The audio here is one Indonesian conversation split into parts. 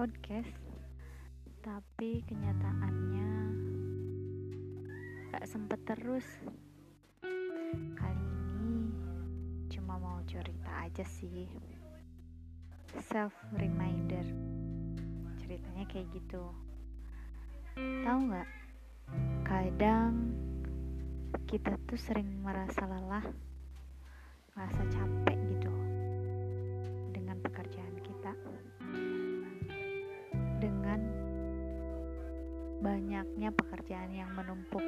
podcast, tapi kenyataannya gak sempet terus. Kali ini cuma mau cerita aja sih. Self reminder. Ceritanya kayak gitu. Tahu nggak? Kadang kita tuh sering merasa lelah, merasa capek banyaknya pekerjaan yang menumpuk.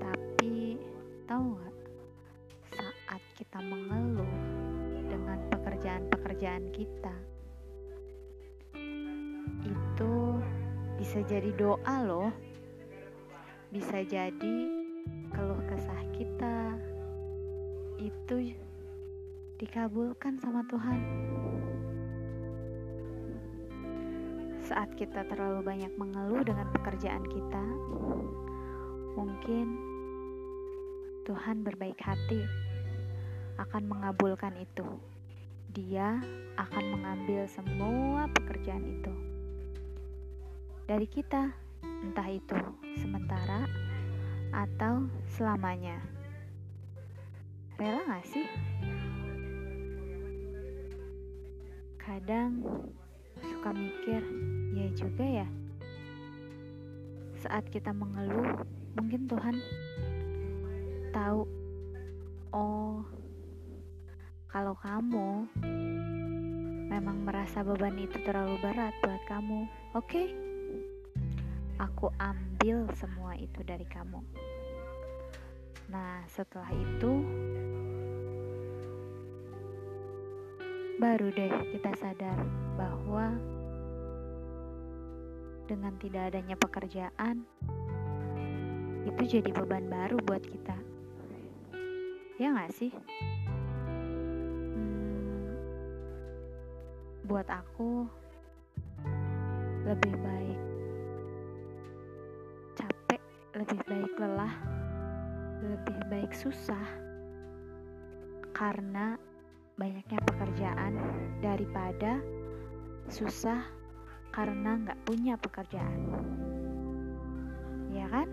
Tapi tahu nggak? Saat kita mengeluh dengan pekerjaan-pekerjaan kita, itu bisa jadi doa loh bisa jadi keluh kesah kita itu dikabulkan sama Tuhan. Saat kita terlalu banyak mengeluh dengan pekerjaan kita, mungkin Tuhan berbaik hati akan mengabulkan itu. Dia akan mengambil semua pekerjaan itu dari kita entah itu sementara atau selamanya. Rela gak sih? Kadang suka mikir, ya juga ya. Saat kita mengeluh, mungkin Tuhan tahu, oh, kalau kamu memang merasa beban itu terlalu berat buat kamu, oke? Okay? aku ambil semua itu dari kamu. Nah, setelah itu baru deh kita sadar bahwa dengan tidak adanya pekerjaan itu jadi beban baru buat kita. Ya nggak sih? Hmm, buat aku lebih baik lebih baik lelah, lebih baik susah, karena banyaknya pekerjaan daripada susah karena nggak punya pekerjaan. Ya kan?